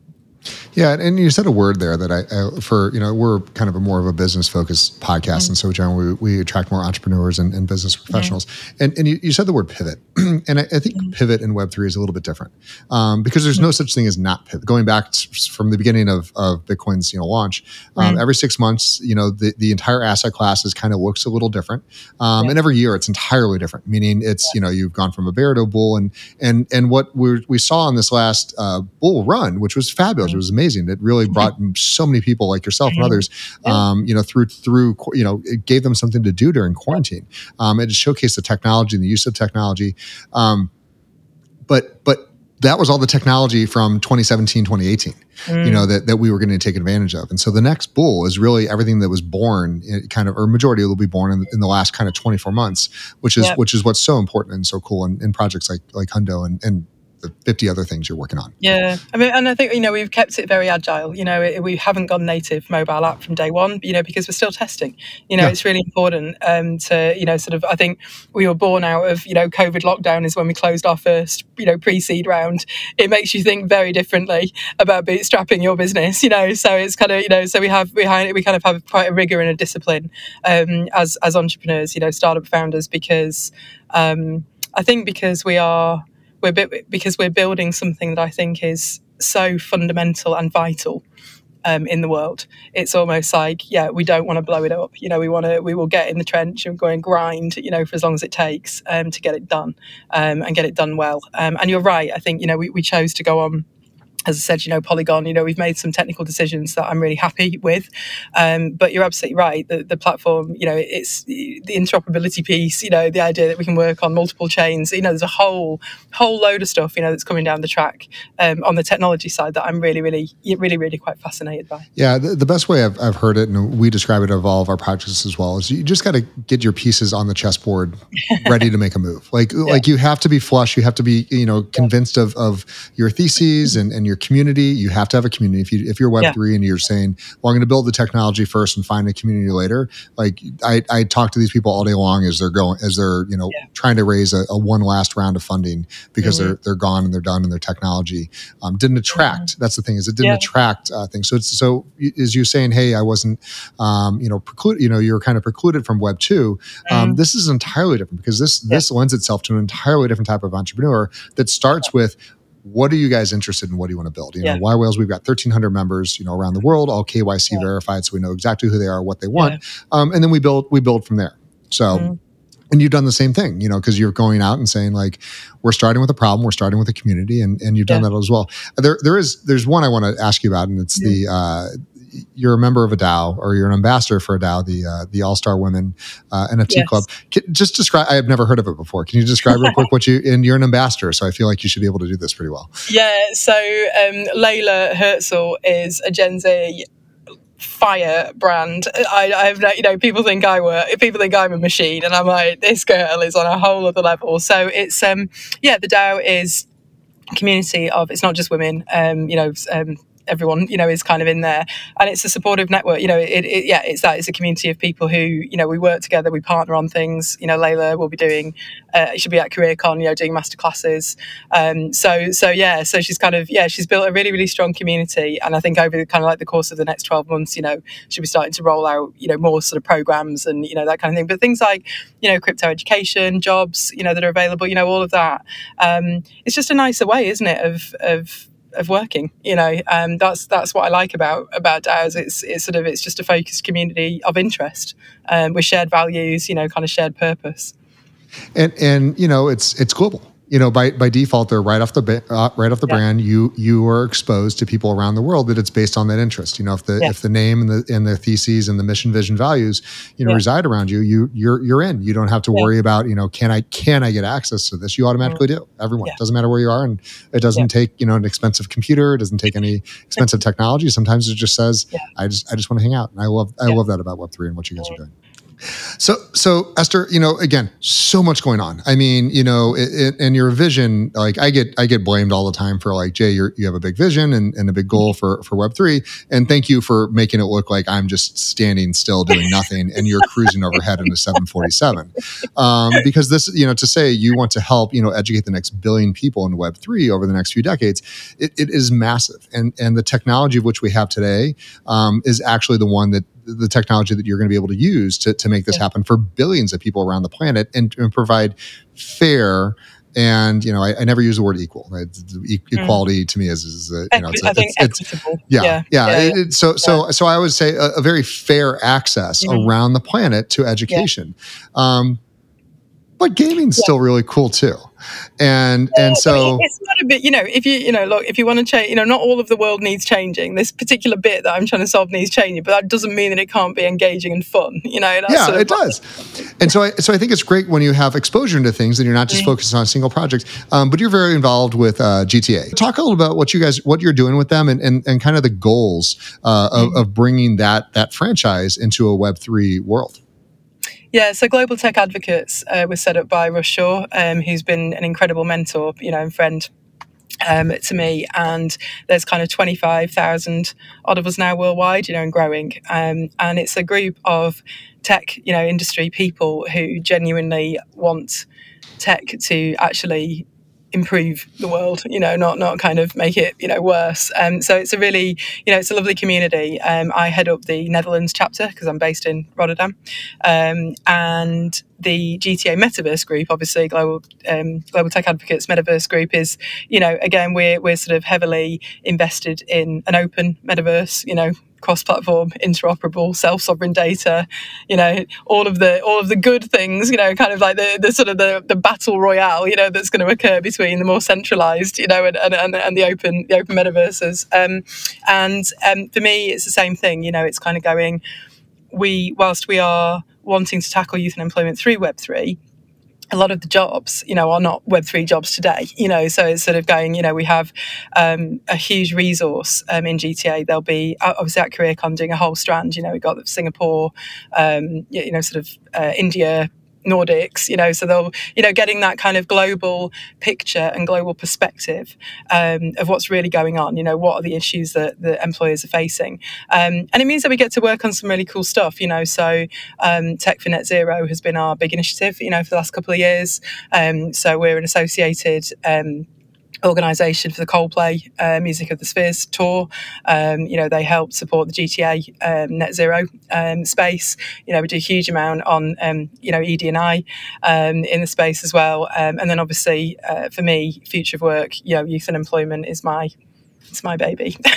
Yeah, and you said a word there that I, I for you know we're kind of a more of a business focused podcast, and so generally we, we attract more entrepreneurs and, and business professionals. And and you, you said the word pivot, and I, I think pivot in Web three is a little bit different um, because there's no such thing as not pivot. Going back from the beginning of, of Bitcoin's you know launch, um, Right. every six months, you know the, the entire asset class is kind of looks a little different, um, Yeah. and every year it's entirely different. Meaning it's you know you've gone from a bear to a bull, and and and what we we saw in this last uh, bull run, which was fabulous, it was amazing. It really brought so many people like yourself and others, um, you know, through through you know, it gave them something to do during quarantine. Um, it showcased the technology and the use of technology. Um, but but that was all the technology from 2017 2018 you know that, that we were going to take advantage of and so the next bull is really everything that was born kind of or majority will be born in, in the last kind of 24 months which is Yep. which is what's so important and so cool in, in projects like like hundo and, and the 50 other things you're working on Yeah, I mean, and I think you know we've kept it very agile. You know, it, we haven't gone native mobile app from day one. You know, because we're still testing. You know, Yeah. it's really important um, to you know sort of. I think we were born out of you know COVID lockdown is when we closed our first you know pre-seed round. It makes you think very differently about bootstrapping your business. You know, so it's kind of you know so we have we ha- we kind of have quite a rigor and a discipline um, as as entrepreneurs. You know, startup founders because um, I think because we are we're because we're building something that I think is so fundamental and vital um, in the world. It's almost like, yeah, we don't want to blow it up. You know, we want to, we will get in the trench and go and grind, you know, for as long as it takes um, to get it done um, and get it done well. Um, and you're right. I think, you know, we, we chose to go on. As I said, you know, Polygon, you know, we've made some technical decisions that I'm really happy with. Um, but you're absolutely right. The, the platform, you know, it's the interoperability piece, you know, the idea that we can work on multiple chains. You know, there's a whole whole load of stuff, you know, that's coming down the track um, on the technology side that I'm really, really, really, really quite fascinated by. Yeah, the, the best way I've, I've heard it, and we describe it of all of our projects as well, is you just got to get your pieces on the chessboard, ready to make a move. Like, like you have to be flush. You have to be, you know, convinced of of your theses and, and your community. You have to have a community. If you if you're Web Yeah. three and you're saying, well, I'm going to build the technology first and find a community later. Like, I, I talk to these people all day long as they're going as they're you know Yeah. trying to raise a, a one last round of funding because Mhm. they're they're gone and they're done and their technology um, didn't attract. That's the thing is it didn't Yeah. attract uh, things. So it's so is you saying, hey, I wasn't, um, you know, preclude, you know, you're kind of precluded from Web two. Um, Mm. This is entirely different because this this lends itself to an entirely different type of entrepreneur that starts with. What are you guys interested in? What do you want to build? You know, Yeah. Y Whales, we've got 1,300 members, you know, around the world, all KYC Yeah. verified, so we know exactly who they are, what they want, um, and then we build we build from there. So, Mhm. and you've done the same thing, you know, because you're going out and saying like, we're starting with a problem, we're starting with a community, and and you've done that as well. There there is there's one I want to ask you about, and it's the uh, you're a member of a DAO or you're an ambassador for a DAO, the uh, the All Star Women uh, NFT Yes. Club. Can, just describe. I have never heard of it before. Can you describe real quick what you? And you're an ambassador, so I feel like you should be able to do this pretty well. Yeah, so um, Layla Herzl is a Gen Z fire brand. I, I've you know people think I work, people think I'm a machine, and I'm like this girl is on a whole other level. So it's um yeah, the DAO is community of it's not just women um you know um, everyone you know is kind of in there and it's a supportive network you know it, it, yeah it's that it's a community of people who you know we work together we partner on things you know layla will be doing uh, should be at careercon you know doing master classes um, so so yeah so she's kind of yeah she's built a really really strong community and i think over the kind of like the course of the next 12 months you know she'll be starting to roll out you know more sort of programs and you know that kind of thing but things like you know crypto education jobs you know that are available you know all of that um, it's just a nicer way isn't it of of of working. You know, um, that's that's what I like about about DAOs. It's it's sort of it's just a focused community of interest um, with shared values. You know, kind of shared purpose. And and you know, it's it's global you know by by default they're right off the uh, right off the yeah. brand. You you are exposed to people around the world that it's based on that interest. You know if the yeah. if the name and the and the theses and the mission vision values you know yeah. reside around you you you're you're in. You don't have to worry about you know can i can i get access to this? You automatically mm-hmm. do. Everyone. Doesn't matter where you are. And it doesn't take you know an expensive computer. It doesn't take any expensive technology. Sometimes it just says i just i just want to hang out. And i love i love that about web3 and what you guys are doing so, so Esther, you know, again, so much going on. I mean, you know, it, it, and your vision, like I get, I get blamed all the time for like, Jay, you you have a big vision and, and a big goal for, for web three. And thank you for making it look like I'm just standing still doing nothing and you're cruising overhead in a 747. Um, because this, you know, to say you want to help, you know, educate the next billion people in web three over the next few decades, it, it is massive. And, and the technology of which we have today um, is actually the one that the technology that you're going to be able to use to, to make this yeah. happen for billions of people around the planet and, and provide fair and you know I, I, never use the word equal right? e- mm. equality mm. to me is, is a, you know it's, it's, it's, yeah yeah, yeah. yeah, yeah. It, so so so I would say a, a very fair access mm-hmm. around the planet to education um, but gaming's yeah. still really cool too and yeah, and so it's not a bit you know if you you know look if you want to change you know not all of the world needs changing this particular bit that i'm trying to solve needs changing but that doesn't mean that it can't be engaging and fun you know yeah sort of it does and so i so i think it's great when you have exposure into things and you're not just mm-hmm. focused on a single project um, but you're very involved with uh, gta talk a little about what you guys what you're doing with them and and, and kind of the goals uh, mm-hmm. of, of bringing that that franchise into a web3 world yeah, so Global Tech Advocates uh, was set up by Russ Shaw, um, who's been an incredible mentor, you know, and friend um, to me. And there's kind of 25,000 odd of us now worldwide, you know, and growing. Um, and it's a group of tech, you know, industry people who genuinely want tech to actually improve the world you know not not kind of make it you know worse. Um, so it's a really you know it's a lovely community. Um, i head up the netherlands chapter because i'm based in rotterdam. Um, and the gta metaverse group obviously global um, global tech advocates metaverse group is you know again we're, we're sort of heavily invested in an open metaverse you know cross-platform, interoperable, self-sovereign data, you know, all of the all of the good things, you know, kind of like the, the sort of the, the battle royale, you know, that's going to occur between the more centralized, you know, and, and, and the open the open metaverses. Um, and um, for me, it's the same thing. You know, it's kind of going. We whilst we are wanting to tackle youth unemployment through Web three, a lot of the jobs, you know, are not Web3 jobs today, you know, so it's sort of going, you know, we have um, a huge resource um, in GTA. There'll be, obviously at CareerCon doing a whole strand, you know, we've got Singapore, um, you know, sort of uh, India, Nordics, you know, so they'll, you know, getting that kind of global picture and global perspective um, of what's really going on. You know, what are the issues that the employers are facing, um, and it means that we get to work on some really cool stuff. You know, so um, Tech for Net Zero has been our big initiative. You know, for the last couple of years. Um, so we're an associated um, organisation for the Coldplay uh, Music of the Spheres tour. Um, you know, they help support the GTA um, Net Zero um, space. You know, we do a huge amount on um, you know ED&I um, in the space as well. Um, and then obviously uh, for me, future of work, you know, youth and employment is my it's my baby.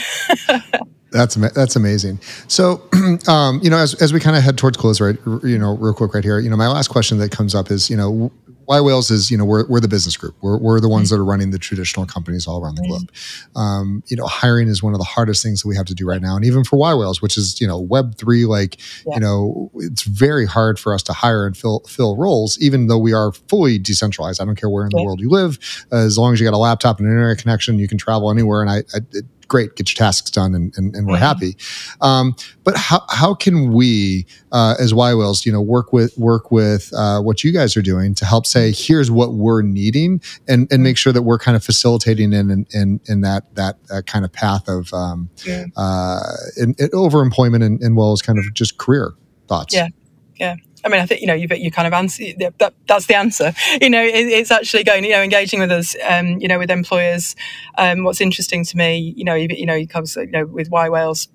That's that's amazing. So, um, you know, as, as we kind of head towards close, right? You know, real quick, right here. You know, my last question that comes up is, you know, Y Whales is, you know, we're, we're the business group. We're, we're the ones mm-hmm. that are running the traditional companies all around the globe. Um, you know, hiring is one of the hardest things that we have to do right now. And even for Y Whales, which is, you know, Web3, like, yeah. you know, it's very hard for us to hire and fill, fill roles, even though we are fully decentralized. I don't care where in the world you live. Uh, as long as you got a laptop and an internet connection, you can travel anywhere. And I, I it, great, get your tasks done, and, and, and we're mm-hmm. happy. Um, but how, how can we, uh, as Y Whales, you know, work with work with uh, what you guys are doing to help say, here's what we're needing, and and make sure that we're kind of facilitating in in, in, in that, that that kind of path of um, yeah. uh, in, in overemployment and, and well as kind of just career thoughts. Yeah, yeah. I mean, I think you know you you kind of answer that. That's the answer. You know, it, it's actually going. You know, engaging with us. Um, you know, with employers. Um, what's interesting to me, you know, you, you know, it comes you know with Y Whales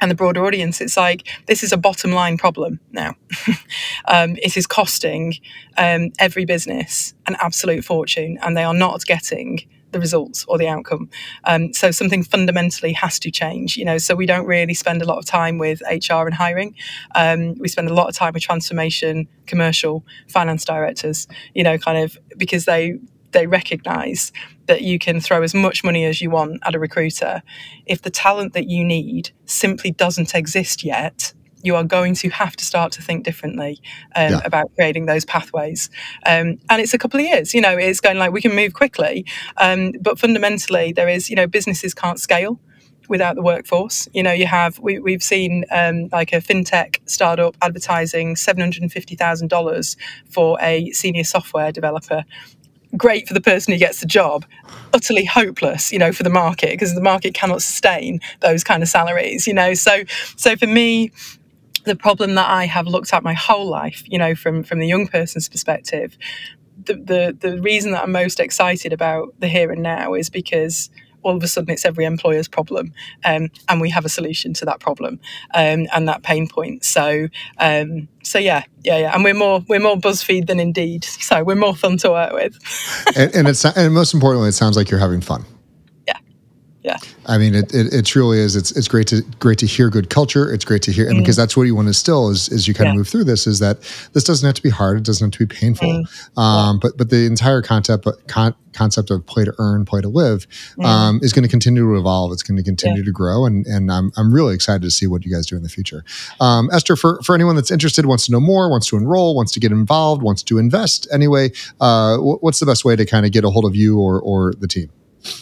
and the broader audience, it's like this is a bottom line problem now. um, it is costing um, every business an absolute fortune, and they are not getting the results or the outcome. Um, so something fundamentally has to change. You know, so we don't really spend a lot of time with HR and hiring. Um, we spend a lot of time with transformation, commercial, finance directors. You know, kind of because they they recognize that you can throw as much money as you want at a recruiter. If the talent that you need simply doesn't exist yet, you are going to have to start to think differently um, yeah. about creating those pathways. Um, and it's a couple of years, you know, it's going like we can move quickly. Um, but fundamentally, there is, you know, businesses can't scale without the workforce. You know, you have we, we've seen um, like a fintech startup advertising seven hundred and fifty thousand dollars for a senior software developer. Great for the person who gets the job, utterly hopeless, you know, for the market because the market cannot sustain those kind of salaries. You know, so so for me, the problem that I have looked at my whole life, you know, from from the young person's perspective, the the, the reason that I'm most excited about the here and now is because all of a sudden it's every employer's problem um, and we have a solution to that problem um, and that pain point. So um, so yeah yeah yeah. And we're more we're more buzzfeed than indeed. So we're more fun to work with. And, and it's and most importantly it sounds like you're having fun yeah. I mean, it, it, it, truly is. It's it's great to great to hear good culture. It's great to hear, and mm. because that's what you want to still is as you kind yeah. of move through this is that this doesn't have to be hard. It doesn't have to be painful. Mm. Um, yeah. But but the entire concept con- concept of play to earn, play to live, mm. um, is going to continue to evolve. It's going to continue yeah. to grow, and and I'm I'm really excited to see what you guys do in the future. Um, Esther, for for anyone that's interested, wants to know more, wants to enroll, wants to get involved, wants to invest, anyway, uh, what's the best way to kind of get a hold of you or or the team?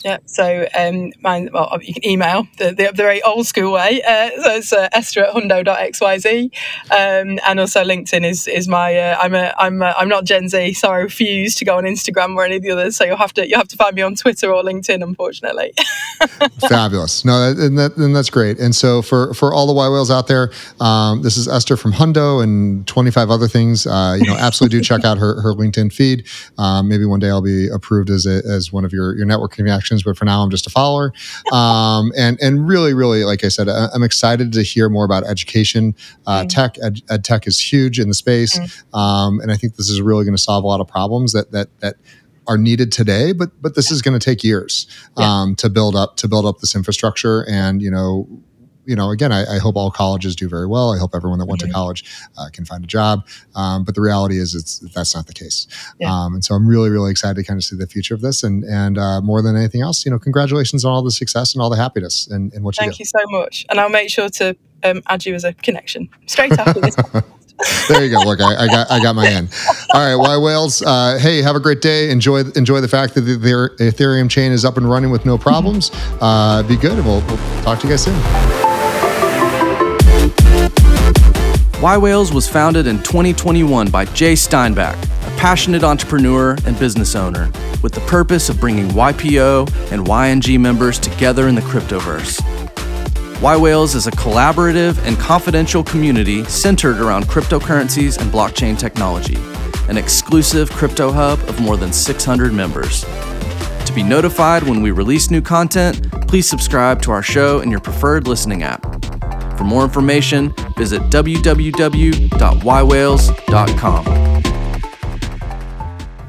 Yeah, so um, well, you can email the, the, the very old school way. Uh, so it's uh, Esther at hundo.xyz. Um, and also LinkedIn is is my, uh, I'm a, I'm a, I'm not Gen Z, so I refuse to go on Instagram or any of the others. So you'll have to, you have to find me on Twitter or LinkedIn, unfortunately. Fabulous. No, and, that, and that's great. And so for, for all the Y whales out there, um, this is Esther from Hundo and 25 other things. Uh, you know, absolutely do check out her, her LinkedIn feed. Um, maybe one day I'll be approved as a, as one of your, your networking connections, but for now I'm just a follower. Um, and and really, really, like I said, I'm excited to hear more about education. Uh, mm. Tech ed, ed, tech is huge in the space, mm. um, and I think this is really going to solve a lot of problems that that that are needed today, but but this is going to take years um, yeah. to build up to build up this infrastructure. And you know, you know, again, I, I, hope all colleges do very well. I hope everyone that went mm-hmm. to college uh, can find a job. Um, but the reality is, it's that's not the case. Yeah. Um, and so I'm really, really excited to kind of see the future of this. And and uh, more than anything else, you know, congratulations on all the success and all the happiness and, and what you. Thank you so much, and I'll make sure to um, add you as a connection straight after this. there you go. Look, I, I, got I got my end. All right, Y Whales. Uh, hey, have a great day. Enjoy enjoy the fact that the, the Ethereum chain is up and running with no problems. Uh, be good, and we'll, we'll talk to you guys soon. Y Whales was founded in 2021 by Jay Steinbach, a passionate entrepreneur and business owner, with the purpose of bringing YPO and YNG members together in the cryptoverse. Y Whales is a collaborative and confidential community centered around cryptocurrencies and blockchain technology, an exclusive crypto hub of more than 600 members. To be notified when we release new content, please subscribe to our show in your preferred listening app. For more information, visit www.ywhales.com.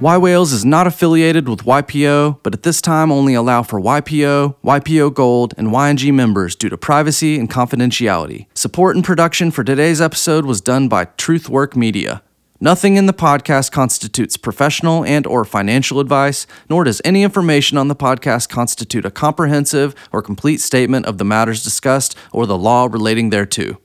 Y is not affiliated with YPO, but at this time only allow for YPO, YPO Gold, and YNG members due to privacy and confidentiality. Support and production for today's episode was done by Truthwork Media. Nothing in the podcast constitutes professional and or financial advice, nor does any information on the podcast constitute a comprehensive or complete statement of the matters discussed or the law relating thereto.